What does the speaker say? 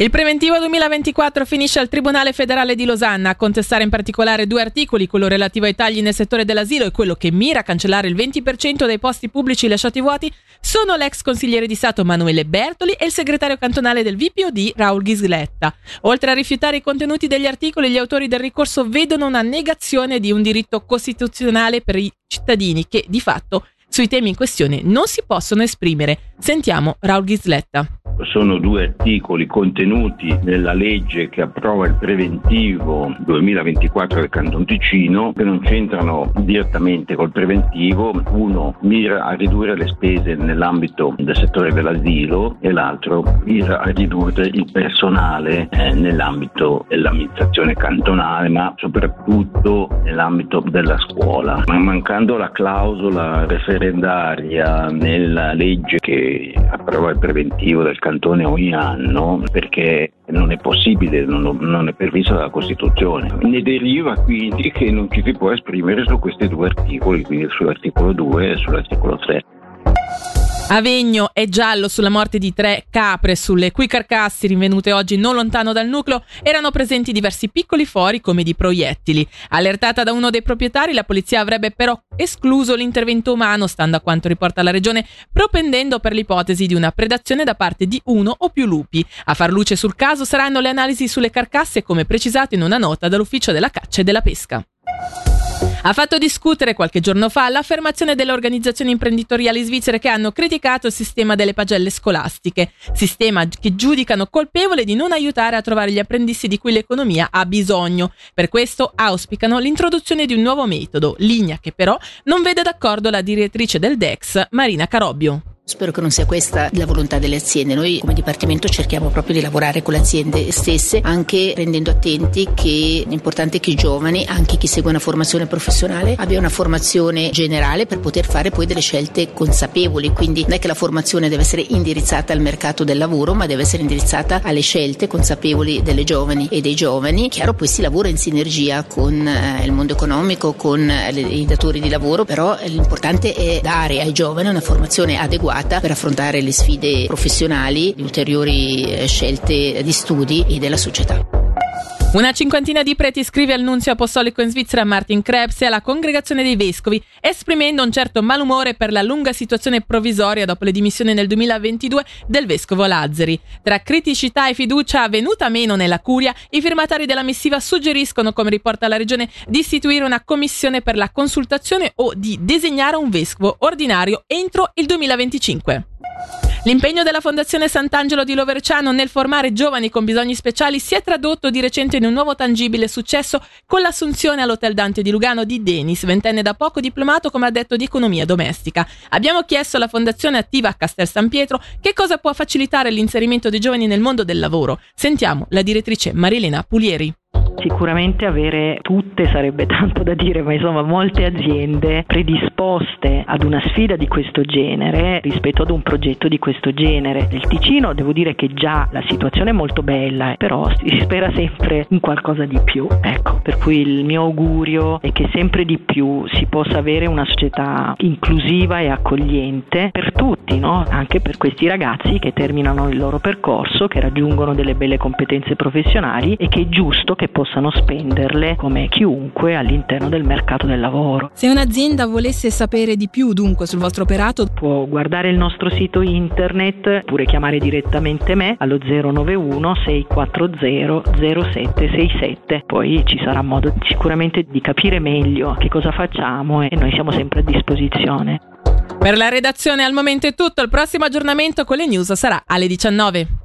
Il preventivo 2024 finisce al Tribunale federale di Losanna a contestare in particolare due articoli, quello relativo ai tagli nel settore dell'asilo e quello che mira a cancellare il 20% dei posti pubblici lasciati vuoti, sono l'ex consigliere di Stato Manuele Bertoli e il segretario cantonale del VPOD Raul Ghisletta. Oltre a rifiutare i contenuti degli articoli, gli autori del ricorso vedono una negazione di un diritto costituzionale per i cittadini che, di fatto, sui temi in questione non si possono esprimere. Sentiamo Raul Ghisletta sono due articoli contenuti nella legge che approva il preventivo 2024 del Canton Ticino che non c'entrano direttamente col preventivo. Uno mira a ridurre le spese nell'ambito del settore dell'asilo e l'altro mira a ridurre il personale eh, nell'ambito dell'amministrazione cantonale ma soprattutto nell'ambito della scuola. Ma mancando la clausola referendaria nella legge che approva il preventivo del Canton cantone ogni anno perché non è possibile, non, non, è previsto dalla Costituzione. Ne deriva quindi che non ci si può esprimere su questi due articoli, quindi sull'articolo 2 e sull'articolo 3. Avegno è giallo sulla morte di tre capre, sulle cui carcassi rinvenute oggi non lontano dal nucleo erano presenti diversi piccoli fori come di proiettili. Allertata da uno dei proprietari, la polizia avrebbe però escluso l'intervento umano, stando a quanto riporta la regione, propendendo per l'ipotesi di una predazione da parte di uno o più lupi. A far luce sul caso saranno le analisi sulle carcasse, come precisato in una nota dall'Ufficio della Caccia e della Pesca. Ha fatto discutere qualche giorno fa l'affermazione delle organizzazioni imprenditoriali svizzere che hanno criticato il sistema delle pagelle scolastiche, sistema che giudicano colpevole di non aiutare a trovare gli apprendisti di cui l'economia ha bisogno. Per questo auspicano l'introduzione di un nuovo metodo, linea che però non vede d'accordo la direttrice del DEX, Marina Carobbio. Spero che non sia questa la volontà delle aziende. Noi come Dipartimento cerchiamo proprio di lavorare con le aziende stesse, anche rendendo attenti che è importante che i giovani, anche chi segue una formazione professionale, abbia una formazione generale per poter fare poi delle scelte consapevoli. Quindi non è che la formazione deve essere indirizzata al mercato del lavoro, ma deve essere indirizzata alle scelte consapevoli delle giovani e dei giovani. Chiaro, poi si lavora in sinergia con eh, il mondo economico, con eh, i datori di lavoro, però l'importante è dare ai giovani una formazione adeguata adeguata per affrontare le sfide professionali, le ulteriori eh, scelte di studi e della società. Una cinquantina di preti scrive al nunzio apostolico in Svizzera Martin Krebs e alla congregazione dei vescovi, esprimendo un certo malumore per la lunga situazione provvisoria dopo le dimissioni nel 2022 del vescovo Lazzari. Tra criticità e fiducia venuta meno nella curia, i firmatari della missiva suggeriscono, come riporta la regione, di istituire una commissione per la consultazione o di designare un vescovo ordinario entro il 2025. L'impegno della Fondazione Sant'Angelo di Loverciano nel formare giovani con bisogni speciali si è tradotto di recente in un nuovo tangibile successo con l'assunzione all'Hotel Dante di Lugano di Denis, ventenne da poco diplomato come addetto di economia domestica. Abbiamo chiesto alla Fondazione attiva a Castel San Pietro che cosa può facilitare l'inserimento dei giovani nel mondo del lavoro. Sentiamo la direttrice Marilena Pulieri. Sicuramente avere tutte sarebbe tanto da dire, ma insomma molte aziende predisposte ad una sfida di questo genere rispetto ad un progetto di questo genere. Nel Ticino devo dire che già la situazione è molto bella, però si spera sempre in qualcosa di più. Ecco, per cui il mio augurio è che sempre di più si possa avere una società inclusiva e accogliente per tutti, no? anche per questi ragazzi che terminano il loro percorso, che raggiungono delle belle competenze professionali e che è giusto che possano possano spenderle come chiunque all'interno del mercato del lavoro. Se un'azienda volesse sapere di più dunque sul vostro operato, può guardare il nostro sito internet oppure chiamare direttamente me allo 091 640 0767. Poi ci sarà modo sicuramente di capire meglio che cosa facciamo e noi siamo sempre a disposizione. Per la redazione al momento è tutto, il prossimo aggiornamento con le news sarà alle 19.